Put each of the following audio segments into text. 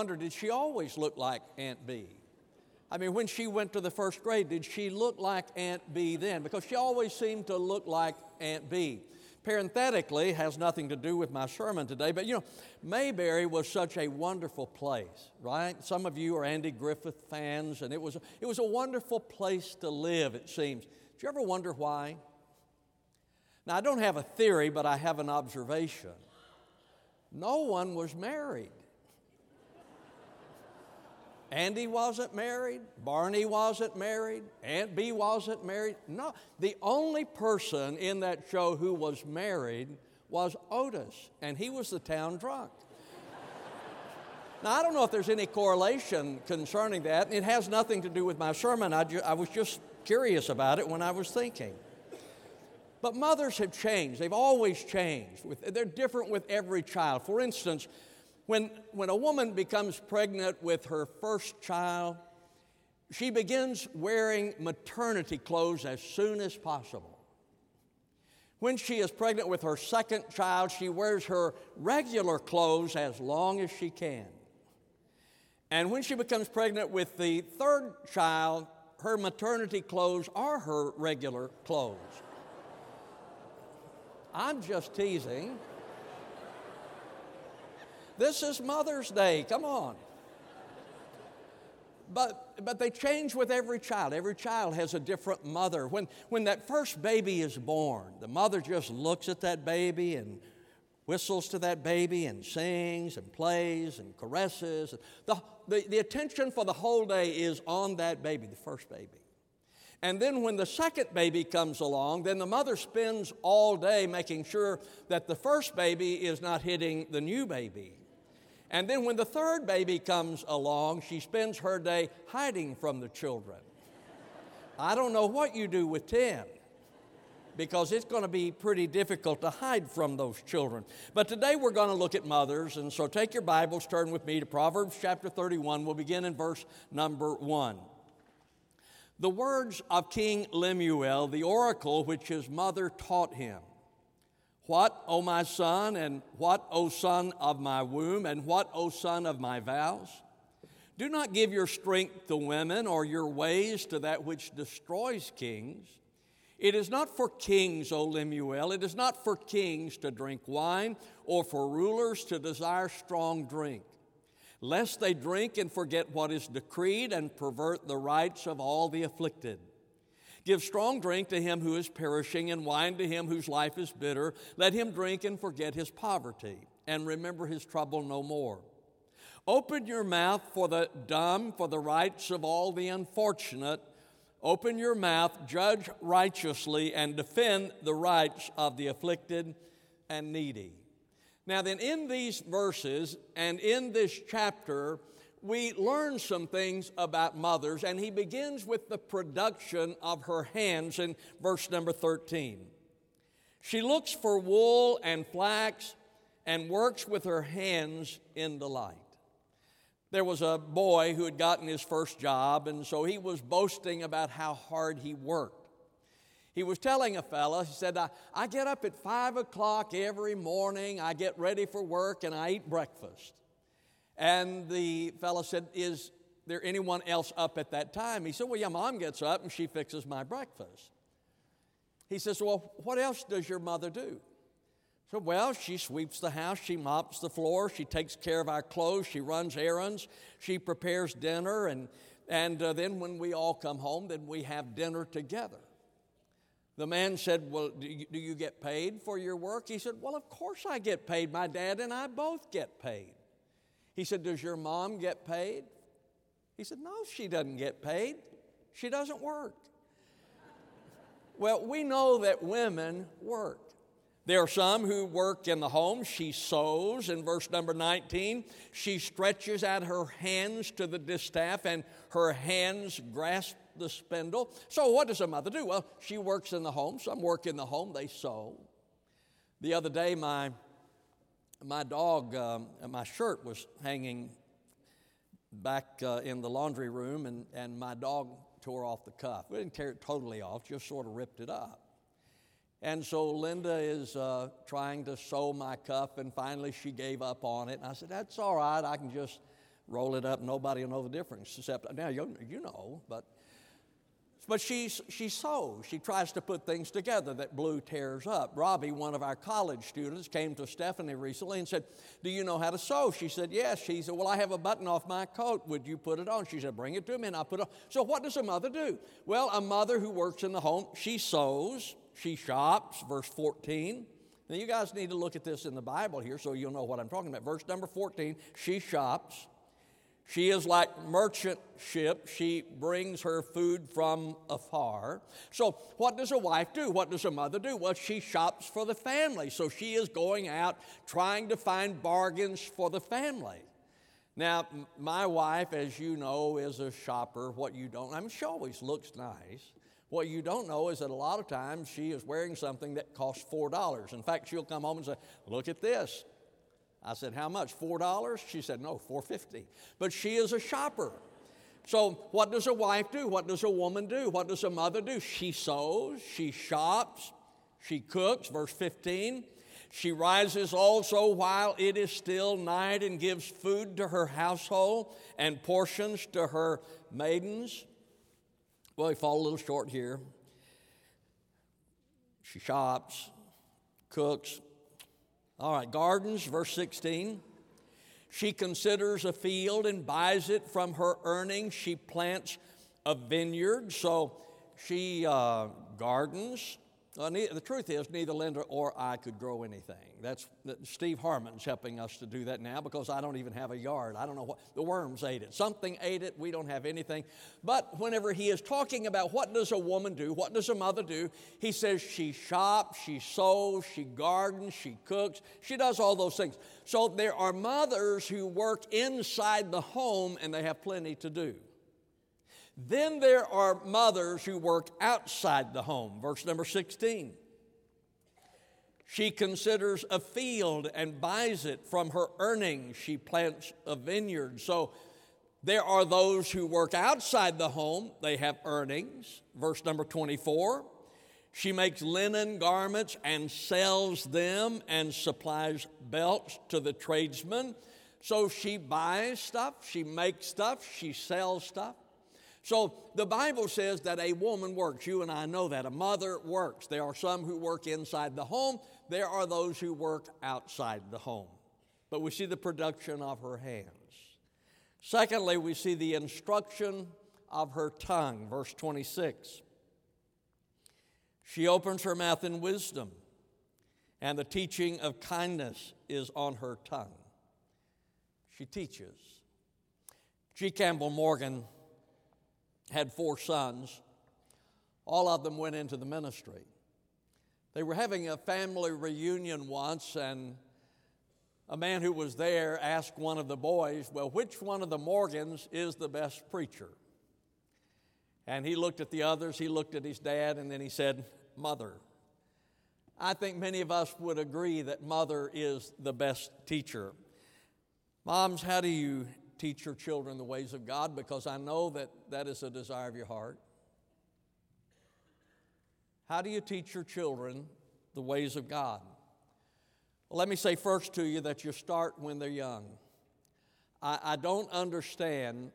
wonder, did she always look like Aunt Bee? I mean, when she went to the first grade, did she look like Aunt Bee then? Because she always seemed to look like Aunt Bee. Parenthetically, has nothing to do with my sermon today, but you know, Mayberry was such a wonderful place, right? Some of you are Andy Griffith fans, and it was, it was a wonderful place to live, it seems. Do you ever wonder why? Now, I don't have a theory, but I have an observation. No one was married. Andy wasn't married, Barney wasn't married, Aunt Bee wasn't married. No, the only person in that show who was married was Otis, and he was the town drunk. now, I don't know if there's any correlation concerning that. It has nothing to do with my sermon. I, ju- I was just curious about it when I was thinking. But mothers have changed. They've always changed. They're different with every child. For instance, when, when a woman becomes pregnant with her first child, she begins wearing maternity clothes as soon as possible. When she is pregnant with her second child, she wears her regular clothes as long as she can. And when she becomes pregnant with the third child, her maternity clothes are her regular clothes. I'm just teasing. This is Mother's Day, come on. But, but they change with every child. Every child has a different mother. When, when that first baby is born, the mother just looks at that baby and whistles to that baby and sings and plays and caresses. The, the, the attention for the whole day is on that baby, the first baby. And then when the second baby comes along, then the mother spends all day making sure that the first baby is not hitting the new baby. And then when the third baby comes along, she spends her day hiding from the children. I don't know what you do with 10 because it's going to be pretty difficult to hide from those children. But today we're going to look at mothers, and so take your Bibles, turn with me to Proverbs chapter 31. We'll begin in verse number 1. The words of King Lemuel, the oracle which his mother taught him. What, O my son, and what, O son of my womb, and what, O son of my vows? Do not give your strength to women or your ways to that which destroys kings. It is not for kings, O Lemuel, it is not for kings to drink wine or for rulers to desire strong drink, lest they drink and forget what is decreed and pervert the rights of all the afflicted. Give strong drink to him who is perishing, and wine to him whose life is bitter. Let him drink and forget his poverty, and remember his trouble no more. Open your mouth for the dumb, for the rights of all the unfortunate. Open your mouth, judge righteously, and defend the rights of the afflicted and needy. Now, then, in these verses and in this chapter, we learn some things about mothers, and he begins with the production of her hands in verse number 13. She looks for wool and flax and works with her hands in delight. There was a boy who had gotten his first job, and so he was boasting about how hard he worked. He was telling a fella, he said, I, I get up at five o'clock every morning, I get ready for work, and I eat breakfast. And the fellow said, Is there anyone else up at that time? He said, Well, yeah, mom gets up and she fixes my breakfast. He says, Well, what else does your mother do? So, well, she sweeps the house, she mops the floor, she takes care of our clothes, she runs errands, she prepares dinner, and, and uh, then when we all come home, then we have dinner together. The man said, Well, do you, do you get paid for your work? He said, Well, of course I get paid. My dad and I both get paid. He said, Does your mom get paid? He said, No, she doesn't get paid. She doesn't work. well, we know that women work. There are some who work in the home. She sews in verse number 19. She stretches out her hands to the distaff and her hands grasp the spindle. So, what does a mother do? Well, she works in the home. Some work in the home, they sew. The other day, my my dog, um, my shirt was hanging back uh, in the laundry room, and, and my dog tore off the cuff. We didn't tear it totally off, just sort of ripped it up. And so Linda is uh, trying to sew my cuff, and finally she gave up on it. And I said, That's all right, I can just roll it up, nobody will know the difference except now you, you know, but but she's, she sews. She tries to put things together that Blue tears up. Robbie, one of our college students, came to Stephanie recently and said, Do you know how to sew? She said, Yes. She said, Well, I have a button off my coat. Would you put it on? She said, Bring it to me and I'll put it on. So, what does a mother do? Well, a mother who works in the home, she sews, she shops, verse 14. Now, you guys need to look at this in the Bible here so you'll know what I'm talking about. Verse number 14, she shops. She is like merchant ship. She brings her food from afar. So, what does a wife do? What does a mother do? Well, she shops for the family. So, she is going out trying to find bargains for the family. Now, my wife, as you know, is a shopper. What you don't, I mean, she always looks nice. What you don't know is that a lot of times she is wearing something that costs $4. In fact, she'll come home and say, Look at this. I said, How much? Four dollars? She said, No, four fifty. But she is a shopper. So, what does a wife do? What does a woman do? What does a mother do? She sews, she shops, she cooks, verse 15. She rises also while it is still night and gives food to her household and portions to her maidens. Well, we fall a little short here. She shops, cooks, all right, gardens, verse 16. She considers a field and buys it from her earnings. She plants a vineyard, so she uh, gardens. Uh, the truth is, neither Linda or I could grow anything. That's Steve Harmon's helping us to do that now because I don't even have a yard. I don't know what the worms ate it. Something ate it. We don't have anything. But whenever he is talking about what does a woman do, what does a mother do, he says she shops, she sews, she gardens, she cooks, she does all those things. So there are mothers who work inside the home and they have plenty to do. Then there are mothers who work outside the home. Verse number 16. She considers a field and buys it from her earnings. She plants a vineyard. So there are those who work outside the home, they have earnings. Verse number 24. She makes linen garments and sells them and supplies belts to the tradesmen. So she buys stuff, she makes stuff, she sells stuff. So the Bible says that a woman works. You and I know that. A mother works. There are some who work inside the home, there are those who work outside the home. But we see the production of her hands. Secondly, we see the instruction of her tongue. Verse 26. She opens her mouth in wisdom, and the teaching of kindness is on her tongue. She teaches. G. Campbell Morgan had four sons. All of them went into the ministry. They were having a family reunion once, and a man who was there asked one of the boys, Well, which one of the Morgans is the best preacher? And he looked at the others, he looked at his dad, and then he said, Mother. I think many of us would agree that mother is the best teacher. Moms, how do you teach your children the ways of God because I know that that is a desire of your heart. How do you teach your children the ways of God? Well, let me say first to you that you start when they're young. I, I don't understand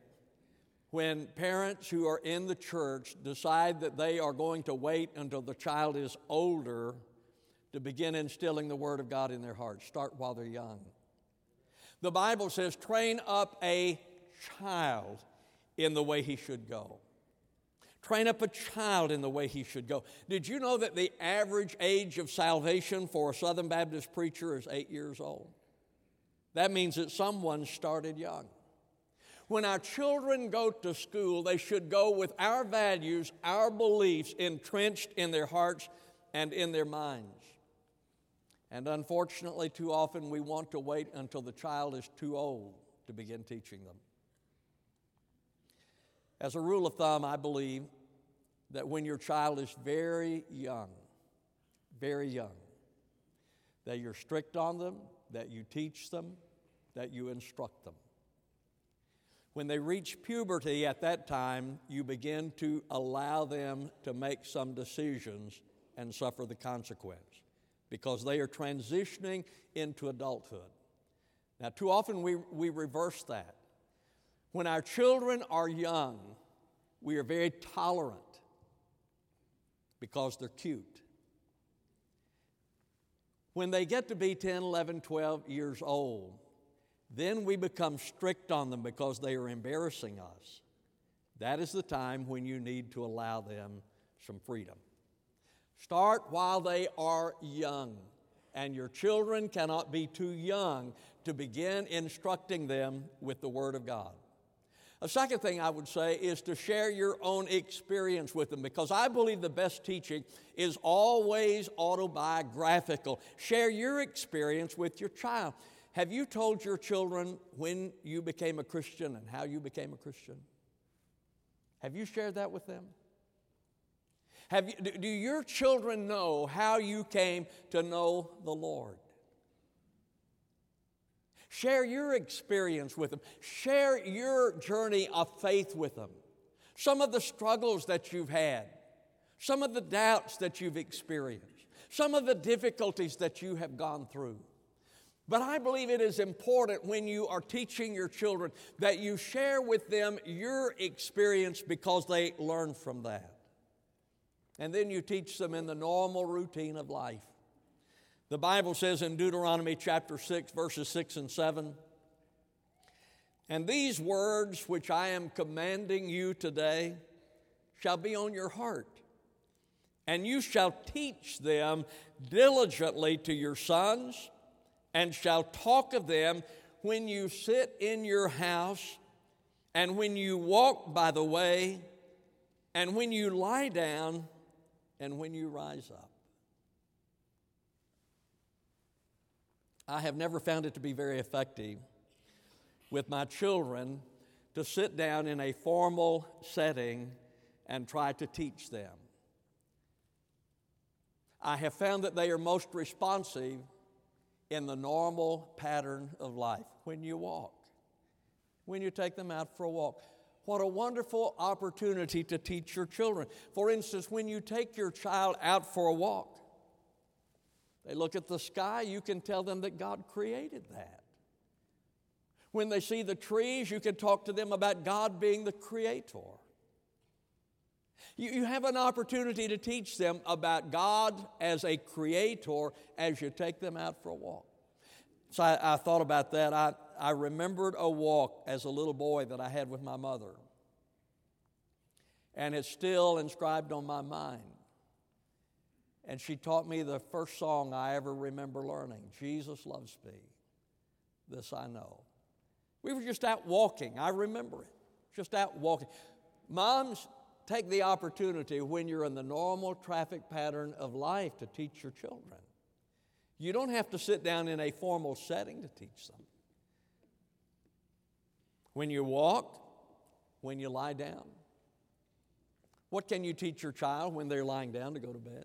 when parents who are in the church decide that they are going to wait until the child is older to begin instilling the Word of God in their hearts. Start while they're young. The Bible says, train up a child in the way he should go. Train up a child in the way he should go. Did you know that the average age of salvation for a Southern Baptist preacher is eight years old? That means that someone started young. When our children go to school, they should go with our values, our beliefs entrenched in their hearts and in their minds. And unfortunately, too often we want to wait until the child is too old to begin teaching them. As a rule of thumb, I believe that when your child is very young, very young, that you're strict on them, that you teach them, that you instruct them. When they reach puberty at that time, you begin to allow them to make some decisions and suffer the consequence because they are transitioning into adulthood. Now, too often we, we reverse that. When our children are young, we are very tolerant because they're cute. When they get to be 10, 11, 12 years old, then we become strict on them because they are embarrassing us. That is the time when you need to allow them some freedom. Start while they are young, and your children cannot be too young to begin instructing them with the Word of God. A second thing I would say is to share your own experience with them because I believe the best teaching is always autobiographical. Share your experience with your child. Have you told your children when you became a Christian and how you became a Christian? Have you shared that with them? Have you, do your children know how you came to know the Lord? Share your experience with them. Share your journey of faith with them. Some of the struggles that you've had, some of the doubts that you've experienced, some of the difficulties that you have gone through. But I believe it is important when you are teaching your children that you share with them your experience because they learn from that. And then you teach them in the normal routine of life. The Bible says in Deuteronomy chapter 6, verses 6 and 7 And these words which I am commanding you today shall be on your heart, and you shall teach them diligently to your sons, and shall talk of them when you sit in your house, and when you walk by the way, and when you lie down, and when you rise up. I have never found it to be very effective with my children to sit down in a formal setting and try to teach them. I have found that they are most responsive in the normal pattern of life when you walk, when you take them out for a walk. What a wonderful opportunity to teach your children. For instance, when you take your child out for a walk, they look at the sky, you can tell them that God created that. When they see the trees, you can talk to them about God being the creator. You, you have an opportunity to teach them about God as a creator as you take them out for a walk. So I, I thought about that. I, I remembered a walk as a little boy that I had with my mother. And it's still inscribed on my mind. And she taught me the first song I ever remember learning Jesus loves me. This I know. We were just out walking. I remember it. Just out walking. Moms, take the opportunity when you're in the normal traffic pattern of life to teach your children. You don't have to sit down in a formal setting to teach them. When you walk, when you lie down. What can you teach your child when they're lying down to go to bed?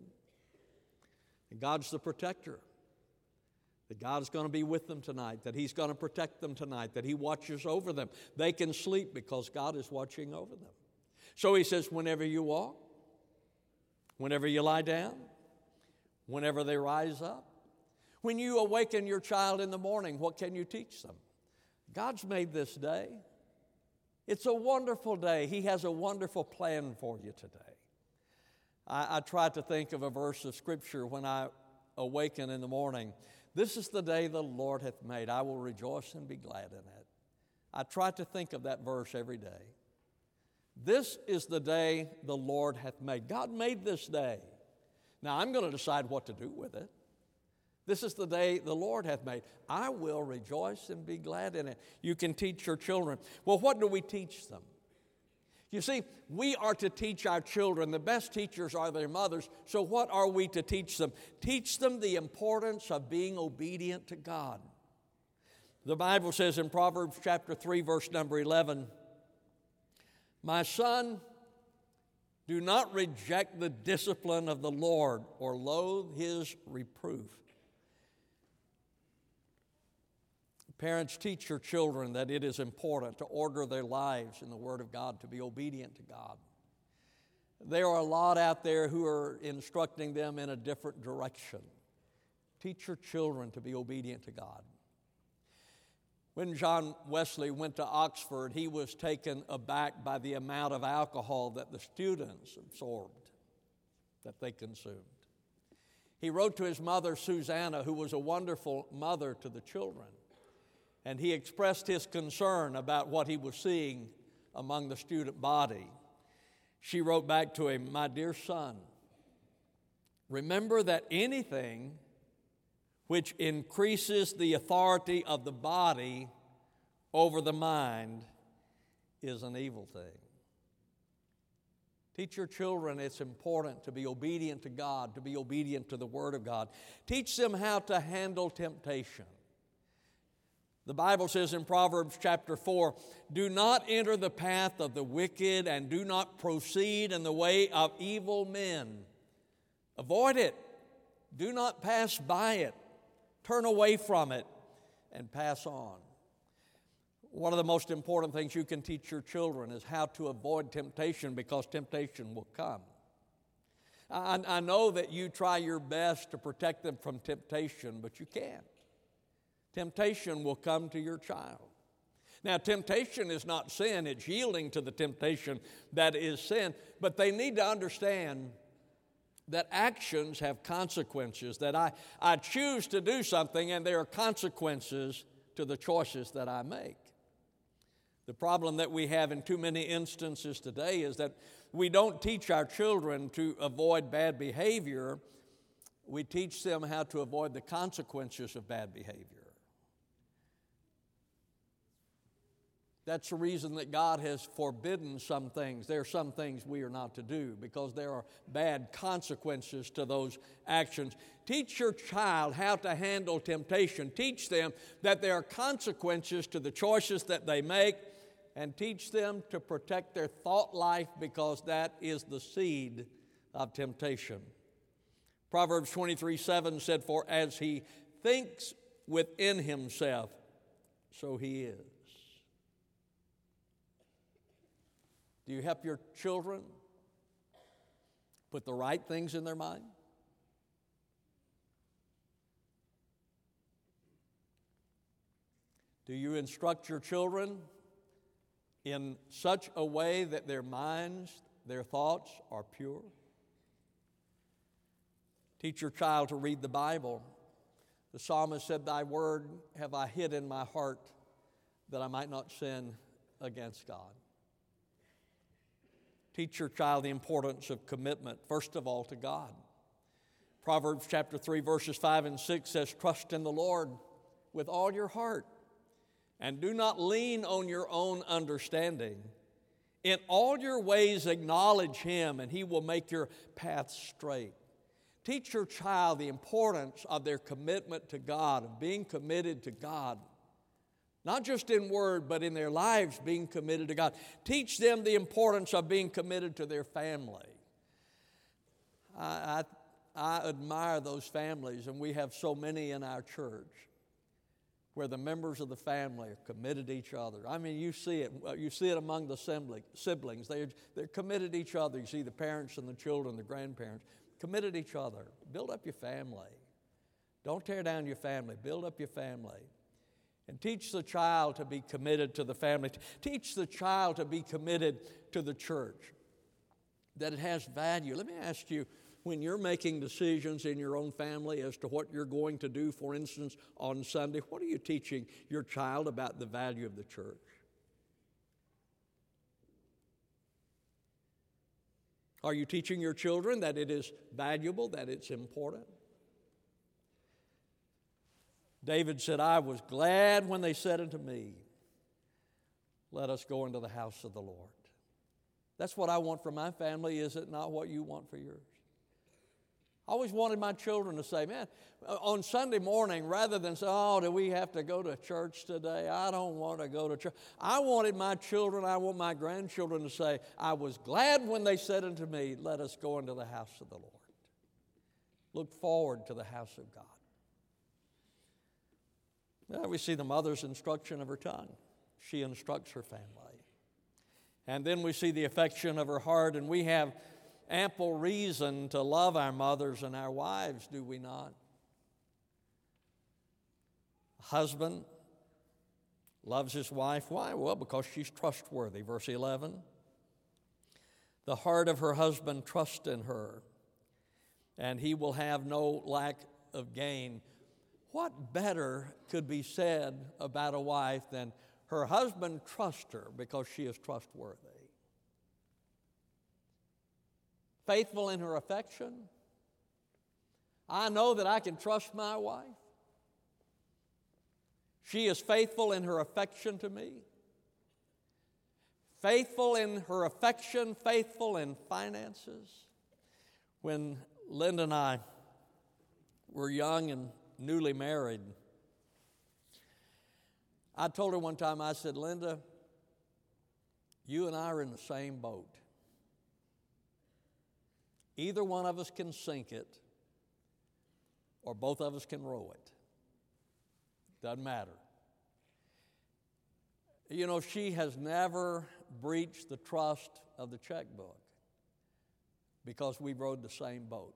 And God's the protector. That God's going to be with them tonight, that He's going to protect them tonight, that He watches over them. They can sleep because God is watching over them. So He says, whenever you walk, whenever you lie down, whenever they rise up, when you awaken your child in the morning, what can you teach them? God's made this day. It's a wonderful day. He has a wonderful plan for you today. I, I try to think of a verse of Scripture when I awaken in the morning. This is the day the Lord hath made. I will rejoice and be glad in it. I try to think of that verse every day. This is the day the Lord hath made. God made this day. Now I'm going to decide what to do with it. This is the day the Lord hath made. I will rejoice and be glad in it. You can teach your children. Well, what do we teach them? You see, we are to teach our children. The best teachers are their mothers. So, what are we to teach them? Teach them the importance of being obedient to God. The Bible says in Proverbs chapter 3, verse number 11, My son, do not reject the discipline of the Lord or loathe his reproof. Parents, teach your children that it is important to order their lives in the Word of God, to be obedient to God. There are a lot out there who are instructing them in a different direction. Teach your children to be obedient to God. When John Wesley went to Oxford, he was taken aback by the amount of alcohol that the students absorbed, that they consumed. He wrote to his mother, Susanna, who was a wonderful mother to the children, and he expressed his concern about what he was seeing among the student body. She wrote back to him, My dear son, remember that anything which increases the authority of the body over the mind is an evil thing. Teach your children it's important to be obedient to God, to be obedient to the Word of God. Teach them how to handle temptation. The Bible says in Proverbs chapter 4 Do not enter the path of the wicked and do not proceed in the way of evil men. Avoid it, do not pass by it. Turn away from it and pass on. One of the most important things you can teach your children is how to avoid temptation because temptation will come. I, I, know that you try your best to protect them from temptation, but you can't. Temptation will come to your child. Now, temptation is not sin, it's yielding to the temptation that is sin, but they need to understand that actions have consequences, that I, I choose to do something and there are consequences to the choices that I make. The problem that we have in too many instances today is that we don't teach our children to avoid bad behavior, we teach them how to avoid the consequences of bad behavior. That's the reason that God has forbidden some things. There are some things we are not to do because there are bad consequences to those actions. Teach your child how to handle temptation. Teach them that there are consequences to the choices that they make, and teach them to protect their thought life because that is the seed of temptation. Proverbs 23 7 said, For as he thinks within himself, so he is. Do you help your children put the right things in their mind? Do you instruct your children in such a way that their minds, their thoughts are pure? Teach your child to read the Bible. The psalmist said, Thy word have I hid in my heart that I might not sin against God. Teach your child the importance of commitment, first of all, to God. Proverbs chapter 3, verses 5 and 6 says, Trust in the Lord with all your heart, and do not lean on your own understanding. In all your ways, acknowledge Him, and He will make your path straight. Teach your child the importance of their commitment to God, of being committed to God not just in word, but in their lives being committed to God. Teach them the importance of being committed to their family. I, I, I admire those families, and we have so many in our church where the members of the family are committed to each other. I mean, you see it. Uh, you see it among the siblings. They're, they're committed to each other. You see the parents and the children, the grandparents, committed to each other. Build up your family. Don't tear down your family. Build up your family. And teach the child to be committed to the family. Teach the child to be committed to the church, that it has value. Let me ask you when you're making decisions in your own family as to what you're going to do, for instance, on Sunday, what are you teaching your child about the value of the church? Are you teaching your children that it is valuable, that it's important? David said, I was glad when they said unto me, Let us go into the house of the Lord. That's what I want for my family, is it not what you want for yours? I always wanted my children to say, man, uh, on Sunday morning, rather than say, oh, do we have to go to church today? I don't want to go to church. I wanted my children, I want my grandchildren to say, I was glad when they said unto me, let us go into the house of the Lord. Look forward to the house of God. Now we see the mother's instruction of her tongue. She instructs her family. And then we see the affection of her heart, and we have ample reason to love our mothers and our wives, do we not? Husband, loves his wife. Why? Well, because she's trustworthy. Verse 11. The heart of her husband trusts in her, and he will have no lack of gain. What better could be said about a wife than her husband trusts her because she is trustworthy? Faithful in her affection. I know that I can trust my wife. She is faithful in her affection to me, faithful in her affection, faithful in finances. When Linda and I were young and newly married, I told her one time, I said, Linda, you and I are in the same boat. Either one of us can sink it, or both of us can row it. Doesn't matter. You know, she has never breached the trust of the checkbook because we rode the same boat.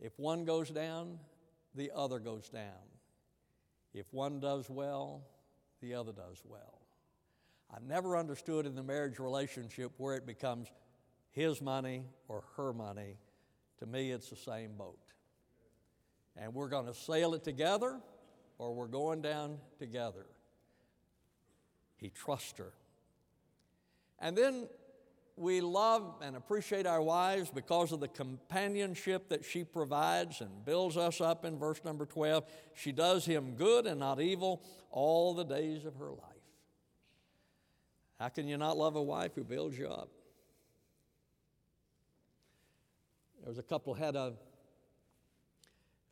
If one goes down, the other goes down. If one does well, the other does well. I never understood in the marriage relationship where it becomes his money or her money. To me, it's the same boat. And we're going to sail it together or we're going down together. He trusts her. And then we love and appreciate our wives because of the companionship that she provides and builds us up in verse number 12. She does him good and not evil all the days of her life. How can you not love a wife who builds you up? There was a couple had a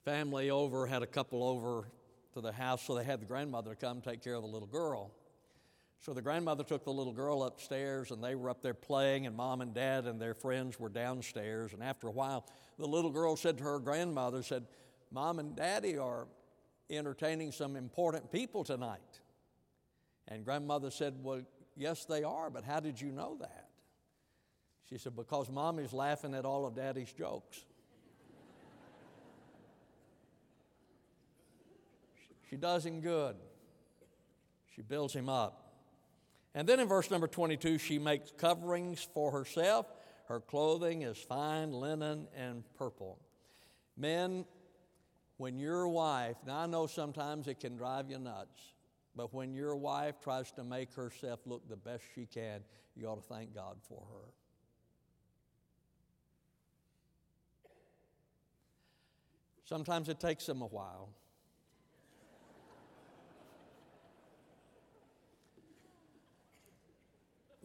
family over, had a couple over to the house, so they had the grandmother come take care of the little girl. So the grandmother took the little girl upstairs, and they were up there playing, and mom and dad and their friends were downstairs. And after a while, the little girl said to her grandmother, said, Mom and Daddy are entertaining some important people tonight. And grandmother said, Well, yes, they are, but how did you know that? She said, Because mommy's laughing at all of daddy's jokes. She does him good. She builds him up. And then in verse number 22, she makes coverings for herself. Her clothing is fine linen and purple. Men, when your wife, now I know sometimes it can drive you nuts, but when your wife tries to make herself look the best she can, you ought to thank God for her. Sometimes it takes them a while.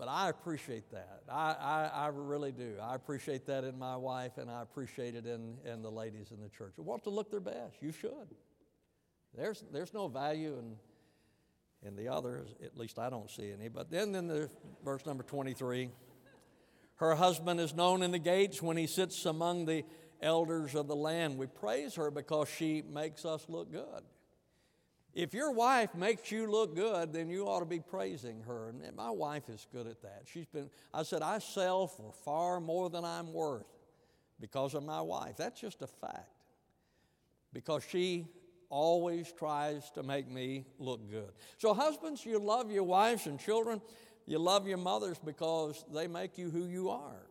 But I appreciate that. I, I, I, really do. I appreciate that in my wife, and I appreciate it in, in the ladies in the church want to look their best. You should. There's, there's no value in, in the others, at least I don't see any. But then in the verse number 23, her husband is known in the gates when he sits among the elders of the land. We praise her because she makes us look good. If your wife makes you look good, then you ought to be praising her. And my wife is good at that. She's been, I said, I sell for far more than I'm worth because of my wife. That's just a fact. Because she always tries to make me look good. So, husbands, you love your wives and children. You love your mothers because they make you who you are.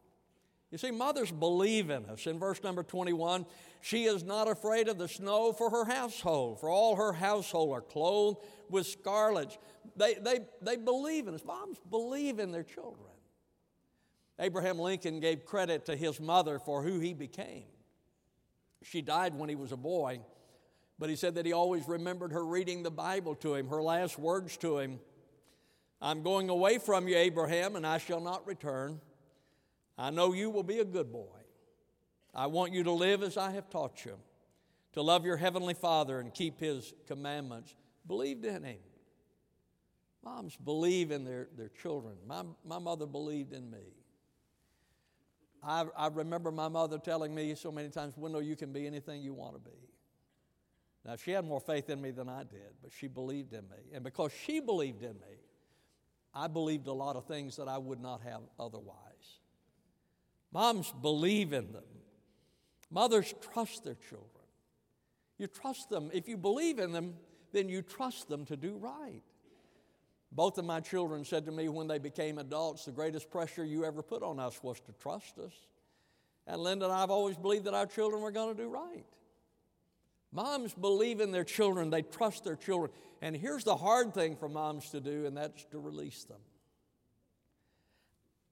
You see, mothers believe in us. In verse number 21, she is not afraid of the snow for her household, for all her household are clothed with scarlet. They, they, they believe in us. Moms believe in their children. Abraham Lincoln gave credit to his mother for who he became. She died when he was a boy, but he said that he always remembered her reading the Bible to him, her last words to him I'm going away from you, Abraham, and I shall not return. I know you will be a good boy. I want you to live as I have taught you, to love your heavenly Father and keep his commandments. Believed in him. Moms believe in their, their children. My, my mother believed in me. I, I remember my mother telling me so many times, Wendell, you can be anything you want to be. Now, she had more faith in me than I did, but she believed in me. And because she believed in me, I believed a lot of things that I would not have otherwise. Moms believe in them. Mothers trust their children. You trust them. If you believe in them, then you trust them to do right. Both of my children said to me when they became adults, the greatest pressure you ever put on us was to trust us. And Linda and I have always believed that our children were going to do right. Moms believe in their children, they trust their children. And here's the hard thing for moms to do, and that's to release them.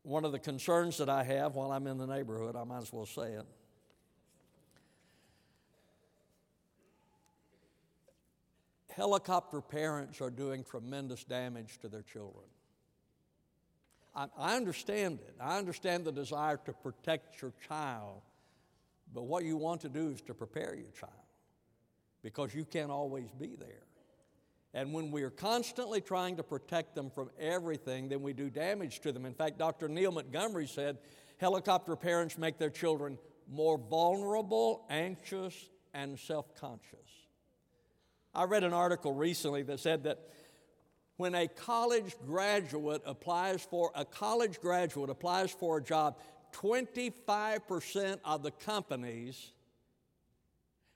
One of the concerns that I have while I'm in the neighborhood, I might as well say it. Helicopter parents are doing tremendous damage to their children. I, I understand it. I understand the desire to protect your child, but what you want to do is to prepare your child because you can't always be there. And when we are constantly trying to protect them from everything, then we do damage to them. In fact, Dr. Neil Montgomery said helicopter parents make their children more vulnerable, anxious, and self conscious. I read an article recently that said that when a college graduate applies for a college graduate applies for a job, 25% of the companies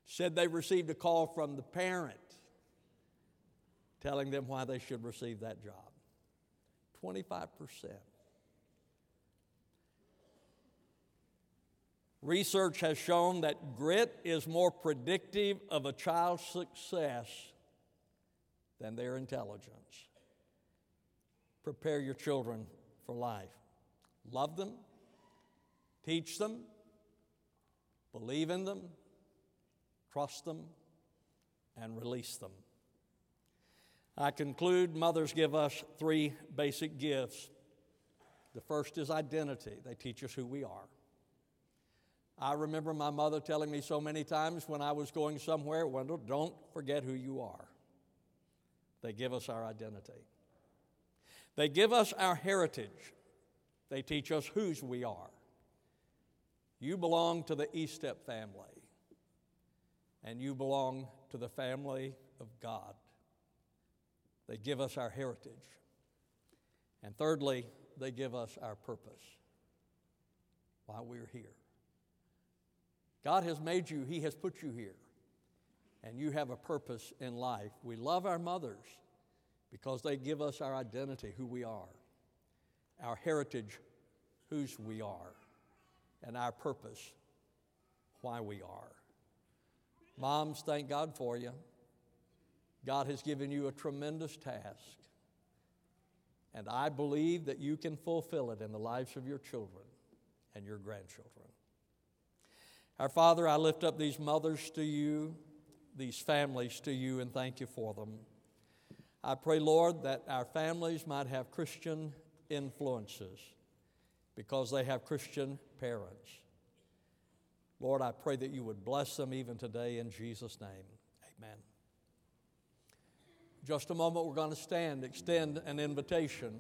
said they received a call from the parent telling them why they should receive that job. 25%. Research has shown that grit is more predictive of a child's success than their intelligence. Prepare your children for life. Love them, teach them, believe in them, trust them, and release them. I conclude mothers give us three basic gifts. The first is identity, they teach us who we are. I remember my mother telling me so many times when I was going somewhere, Wendell, don't forget who you are. They give us our identity. They give us our heritage. They teach us whose we are. You belong to the Estep family, and you belong to the family of God. They give us our heritage. And thirdly, they give us our purpose, why we're here. God has made you, He has put you here, and you have a purpose in life. We love our mothers because they give us our identity, who we are, our heritage, whose we are, and our purpose, why we are. Moms, thank God for you. God has given you a tremendous task, and I believe that you can fulfill it in the lives of your children and your grandchildren. Our Father, I lift up these mothers to you, these families to you, and thank you for them. I pray, Lord, that our families might have Christian influences because they have Christian parents. Lord, I pray that you would bless them even today in Jesus' name. Amen. Just a moment, we're going to stand, extend an invitation.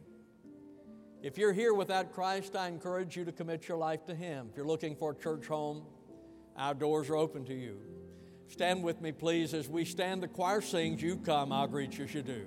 If you're here without Christ, I encourage you to commit your life to Him. If you're looking for a church home, our doors are open to you. Stand with me, please. As we stand, the choir sings, You come, I'll greet you as you do.